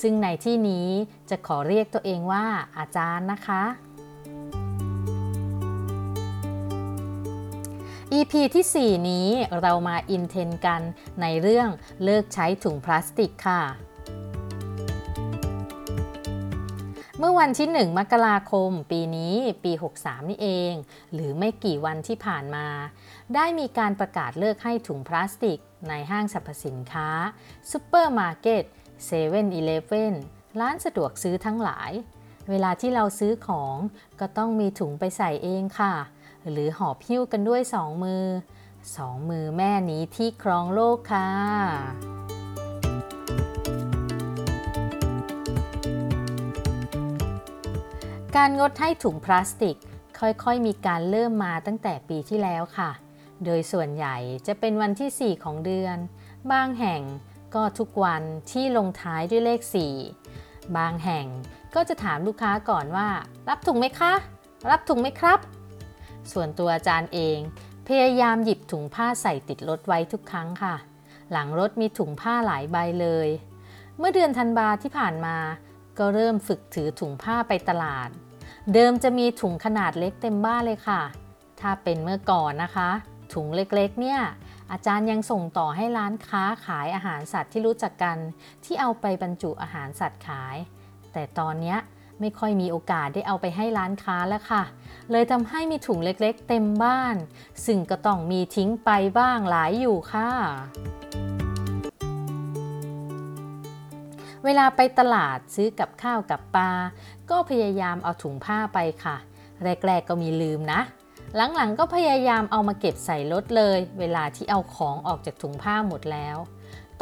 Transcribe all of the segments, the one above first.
ซึ่งในที่นี้จะขอเรียกตัวเองว่าอาจารย์นะคะ EP ที่ 4 นี้เรามา in trend กันในเรื่องเลิกใช้ถุงพลาสติกค่ะ เมื่อวันที่ 1 มกราคม ปีนี้ปี 63 นี่เอง หรือไม่กี่วันที่ผ่านมา ได้มีการประกาศเลิกให้ถุงพลาสติกในห้างสรรพสินค้าซูเปอร์มาร์เก็ต เซเว่นอีเลฟเว่นร้านสะดวกซื้อทั้งหลาย เวลาที่เราซื้อของก็ต้องมีถุงไปใส่เองค่ะ หรือหอบหิ้วกันด้วยสองมือสองมือแม่นี้ที่ครองโลกค่ะการงดให้ถุงพลาสติกค่อยๆ มีการเริ่มมาตั้งแต่ปีที่แล้วค่ะ โดยส่วนใหญ่จะเป็นวันที่ 4 ของเดือน บางแห่ง ก็ทุกวันที่ลงท้ายด้วยเลข 4 บางแห่งก็จะถามลูกค้าก่อนว่า รับถุงไหมคะ รับถุงไหมครับ ส่วนตัวอาจารย์เอง พยายามหยิบถุงผ้าใส่ติดรถไว้ทุกครั้งค่ะ หลังรถมีถุงผ้าหลายใบเลย เมื่อเดือนธันวาที่ผ่านมา ก็เริ่มฝึกถือถุงผ้าไปตลาด เดิมจะมีถุงขนาดเล็กเต็มบ้านเลยค่ะ ถ้าเป็นเมื่อก่อนนะคะ ถุงเล็กๆเนี่ย อาจารย์ยังส่งต่อให้ร้านค้าขายอาหารสัตว์ที่รู้จักกัน ที่เอาไปบรรจุอาหารสัตว์ขาย แต่ตอนนี้ไม่ค่อยมีโอกาสได้เอาไปให้ร้านค้าแล้วค่ะ เลยทำให้มีถุงเล็กๆ เต็มบ้าน ซึ่งก็ต้องมีทิ้งไปบ้างหลายอยู่ค่ะ เวลาไปตลาดซื้อกับข้าวกับปลา ก็พยายามเอาถุงผ้าไปค่ะ แรกๆก็มีลืมนะ หลังๆก็พยายามเอามาเก็บใส่รถเลย เวลาที่เอาของออกจากถุงผ้าหมดแล้ว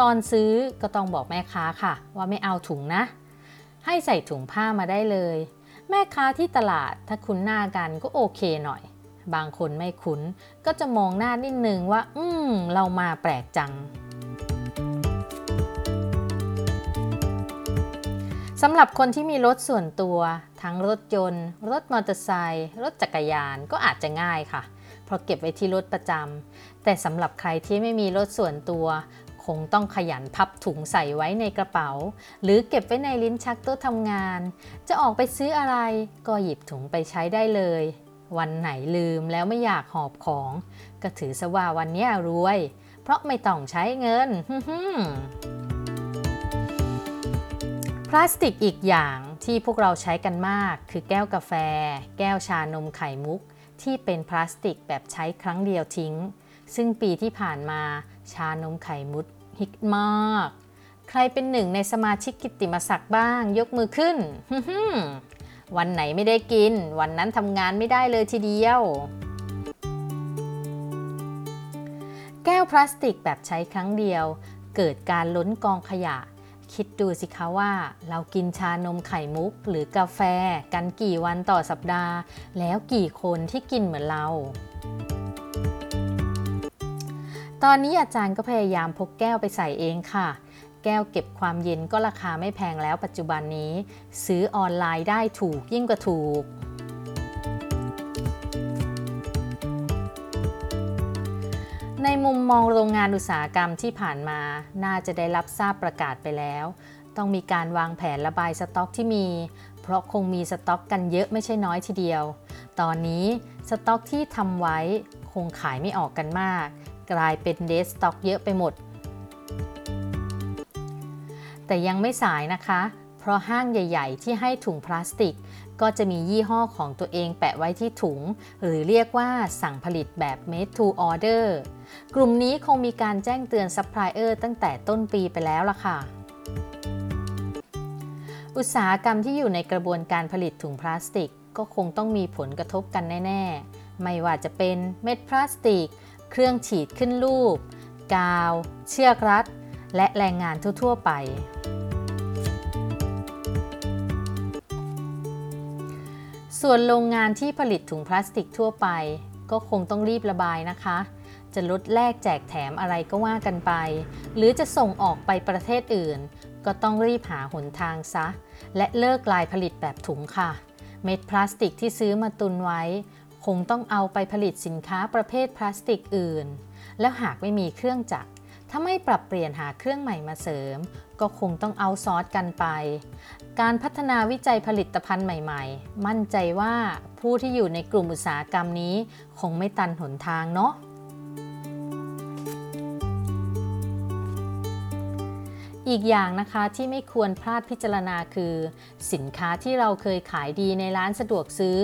ตอนซื้อก็ต้องบอกแม่ค้าค่ะ ว่าไม่เอาถุงนะ ให้ใส่ถุงผ้ามาได้เลย แม่ค้าที่ตลาดถ้าคุ้นหน้ากันก็โอเคหน่อย บางคนไม่คุ้น ก็จะมองหน้านิดนึงว่า อืมเรามาแปลกจัง สำหรับคนที่มีรถส่วนตัว ทั้งรถยนต์ รถมอเตอร์ไซค์รถจักรยานก็อาจจะง่ายค่ะ เพราะเก็บไว้ที่รถประจำแต่สำหรับใครที่ไม่มีรถส่วนตัว คงต้องขยันพับถุงใส่ไว้ในกระเป๋า หรือเก็บไว้ในลิ้นชักโต๊ะทำงาน จะออกไปซื้ออะไรก็หยิบถุงไปใช้ได้เลย วันไหนลืมแล้วไม่อยากหอบของ ก็ถือซะว่าวันนี้รวย เพราะไม่ต้องใช้เงิน พลาสติกอีกอย่างที่พวกเราใช้กันมาก คือแก้วกาแฟ แก้วชานมไข่มุก ที่เป็นพลาสติกแบบใช้ครั้งเดียวทิ้ง ซึ่งปีที่ผ่านมาชานมไข่มุกฮิตมาก ใครเป็นหนึ่งในสมาชิกกิตติมศักดิ์บ้าง ยกมือขึ้น วันไหนไม่ได้กิน วันนั้นทำงานไม่ได้เลยทีเดียว แก้วพลาสติกแบบใช้ครั้งเดียว เกิดการล้นกองขยะ คิดดูสิคะว่าเรากินชานมไข่มุก หรือกาแฟกันกี่วันต่อสัปดาห์ แล้วกี่คนที่กินเหมือนเรา ตอนนี้อาจารย์ก็พยายามพกแก้วไปใส่เองค่ะ แก้วเก็บความเย็นก็ราคาไม่แพงแล้วปัจจุบันนี้ ซื้อออนไลน์ได้ถูกยิ่งกว่าถูก ในมุมมองโรงงานอุตสาหกรรมที่ผ่านมา น่าจะได้รับทราบประกาศไปแล้ว ต้องมีการวางแผนระบายสต็อกที่มี เพราะคงมีสต็อกกันเยอะไม่ใช่น้อยทีเดียว ตอนนี้สต็อกที่ทำไว้คงขายไม่ออกกันมาก กลายเป็นเดสต็อกเยอะไปหมด แต่ยังไม่สายนะคะ ราะห้างใหญ่ ๆ ที่ให้ถุงพลาสติก ก็จะมียี่ห้อของตัวเองแปะไว้ที่ถุง หรือเรียกว่าสั่งผลิตแบบ made to order กลุ่มนี้คงมีการแจ้งเตือนซัพพลายเออร์ตั้งแต่ต้นปีไปแล้วล่ะค่ะอุตสาหกรรมที่อยู่ในกระบวนการผลิตถุงพลาสติก ก็คงต้องมีผลกระทบกันแน่ ๆ ไม่ว่าจะเป็นเม็ดพลาสติก เครื่องฉีดขึ้นรูป กาว เชือกรัด และแรงงานทั่ว ๆ ไป ส่วนโรงงานที่ผลิตถุงพลาสติกทั่วไป ก็คงต้องรีบระบายนะคะ จะลดแลกแจกแถมอะไรก็ว่ากันไป หรือจะส่งออกไปประเทศอื่น ก็ต้องรีบหาหนทางซะ และเลิกลายผลิตแบบถุงค่ะ เม็ดพลาสติกที่ซื้อมาตุนไว้ คงต้องเอาไปผลิตสินค้าประเภทพลาสติกอื่น แล้วหากไม่มีเครื่องจักร ถ้าไม่ปรับเปลี่ยนหาเครื่องใหม่มาเสริม ก็คงต้องเอาซอสกันไป การพัฒนาวิจัยผลิตภัณฑ์ใหม่ๆ มั่นใจว่าผู้ที่อยู่ในกลุ่มอุตสาหกรรมนี้ คงไม่ตันหนทางเนาะ อีกอย่างนะคะที่ไม่ควรพลาดพิจารณาคือ สินค้าที่เราเคยขายดีในร้านสะดวกซื้อ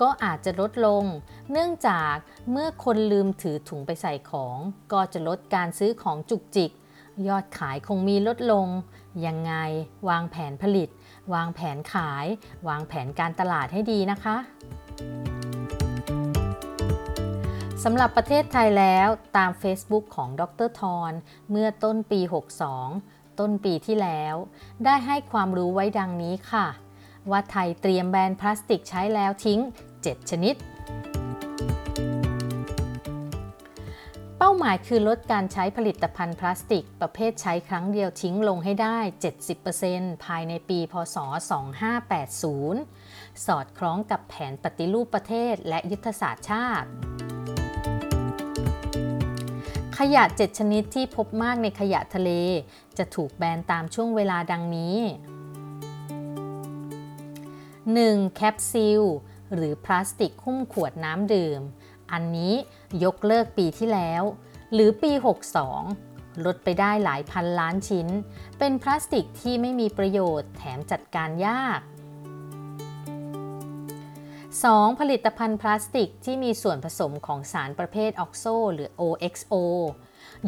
ก็อาจจะลดลง เนื่องจากเมื่อคนลืมถือถุงไปใส่ของ ก็จะลดการซื้อของจุกจิก ยอดขายคงมีลดลง ยังไง วางแผนผลิต วางแผนขาย วางแผนการตลาดให้ดีนะคะสำหรับประเทศไทยแล้วตาม Facebook ของดรทอนเมื่อต้นปี 62 ต้นปีที่แล้ว ได้ให้ความรู้ไว้ดังนี้ค่ะ ว่าไทยเตรียมแบนพลาสติกใช้แล้วทิ้ง 7 ชนิด เป้าหมายคือลดการใช้ผลิตภัณฑ์พลาสติก ประเภทใช้ครั้งเดียวทิ้งลงให้ได้ 70%ภายในปี พศ 2580 สอดคล้องกับแผนปฏิรูปประเทศและยุทธศาสตร์ชาติ ขยะ 7 ชนิดที่พบมากในขยะทะเล จะถูกแบนตามช่วงเวลาดังนี้ 1. แคปซิลหรือพลาสติกหุ้มขวดน้ำดื่ม อันนี้ยกเลิกปีที่แล้ว หรือปี 62 ลดไปได้หลายพันล้านชิ้น เป็นพลาสติกที่ไม่มีประโยชน์แถมจัดการยาก 2. ผลิตภัณฑ์พลาสติกที่มีส่วนผสมของสารประเภทออกโซหรือ OXO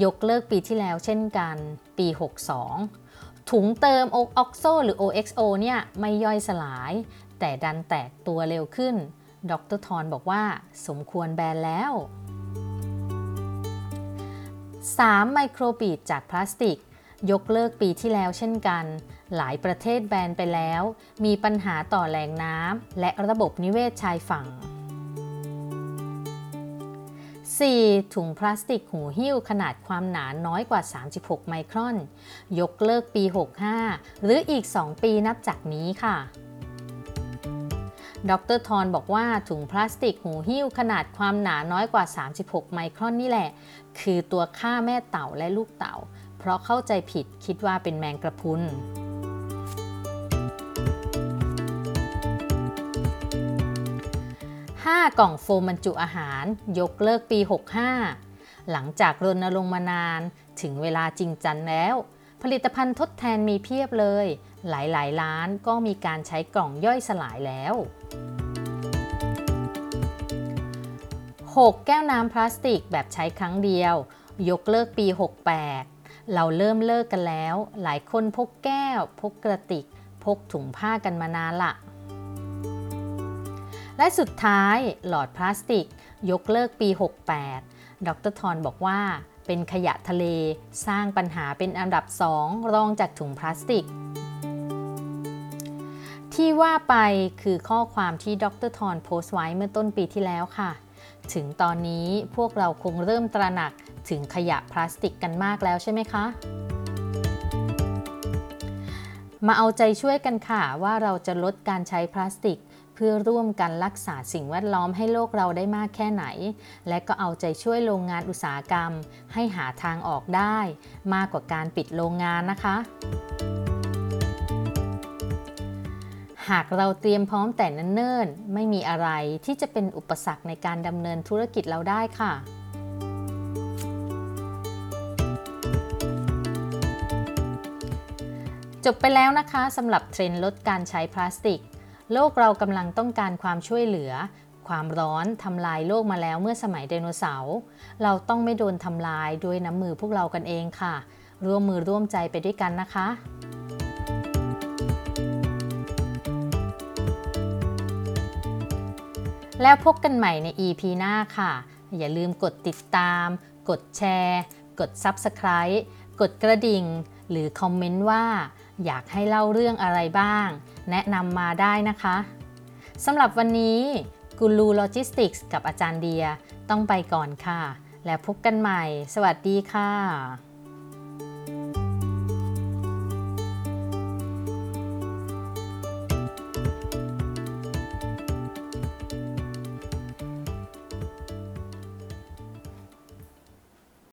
ยกเลิกปีที่แล้วเช่นกันปี 62 ถุงเติมออกโซหรือ OXO เนี่ยไม่ย่อยสลาย แต่ดันแตกตัวเร็วขึ้น ดรทอนบอกว่าสมควรแบนแล้ว 3. ไมโครบีดจากพลาสติก ยกเลิกปีที่แล้วเช่นกัน หลายประเทศแบนไปแล้ว มีปัญหาต่อแหล่งน้ำและระบบนิเวศชายฝั่ง 4. ถุงพลาสติกหูหิ้วขนาดความหนาน้อยกว่า 36 ไมครอน ยกเลิกปี 65 หรืออีก 2 ปีนับจากนี้ค่ะ ดรทอนบอกว่าถุงพลาสติกหูหิ้วขนาดความหนาน้อยกว่า 36 ไมครอนนี่แหละ คือตัวฆ่าแม่เต่าและลูกเต่า เพราะเข้าใจผิดคิดว่าเป็นแมงกระพุน 5 กล่องโฟมบรรจุอาหาร ยกเลิกปี 65 หลังจากรณรงค์มานาน ถึงเวลาจริงจันแล้ว ผลิตภัณฑ์ทดแทนมีเพียบเลย หลายๆ ร้านก็มีการใช้กล่องย่อยสลายแล้ว 6. แก้วน้ำพลาสติกแบบใช้ครั้งเดียว ยกเลิกปี 68 เราเริ่มเลิกกันแล้ว หลายคนพกแก้ว พกกระติก พกถุงผ้ากันมานานละ และสุดท้ายหลอดพลาสติก ยกเลิกปี 68 ดรทอนบอกว่า เป็นขยะทะเลสร้างปัญหาเป็นอันดับสองรองจากถุงพลาสติก ที่ว่าไปคือข้อความที่ดรทอนโพสต์ไว้เมื่อต้นปีที่แล้วค่ะ ถึงตอนนี้พวกเราคงเริ่มตระหนักถึงขยะพลาสติกกันมากแล้วใช่ไหมคะมาเอาใจช่วยกันค่ะว่าเราจะลดการใช้พลาสติก เพื่อร่วมกันรักษาสิ่งแวดล้อมให้โลกเราได้มากแค่ไหน และก็เอาใจช่วยโรงงานอุตสาหกรรม ให้หาทางออกได้ มากกว่าการปิดโรงงานนะคะ หากเราเตรียมพร้อมแต่นเนิ่นๆไม่มีอะไรที่จะเป็นอุปสรรคในการดำเนินธุรกิจเราได้ค่ะจบไปแล้วนะคะสำหรับเทรนด์ลดการใช้พลาสติก โลกเรากำลังต้องการความช่วยเหลือ ความร้อนทำลายโลกมาแล้วเมื่อสมัยไดโนเสาร์ เราต้องไม่โดนทำลายด้วยน้ำมือพวกเรากันเองค่ะ ร่วมมือร่วมใจไปด้วยกันนะคะแล้วพบกันใหม่ใน EP หน้าค่ะ อย่าลืมกดติดตาม กดแชร์ กด Subscribe กดกระดิ่ง หรือ comment ว่า อยากให้เล่าเรื่องอะไรบ้าง แนะนำมาได้นะคะสำหรับวันนี้กูรูโลจิสติกส์กับอาจารย์เดียต้องไปก่อนค่ะ แล้วพบกันใหม่ สวัสดีค่ะ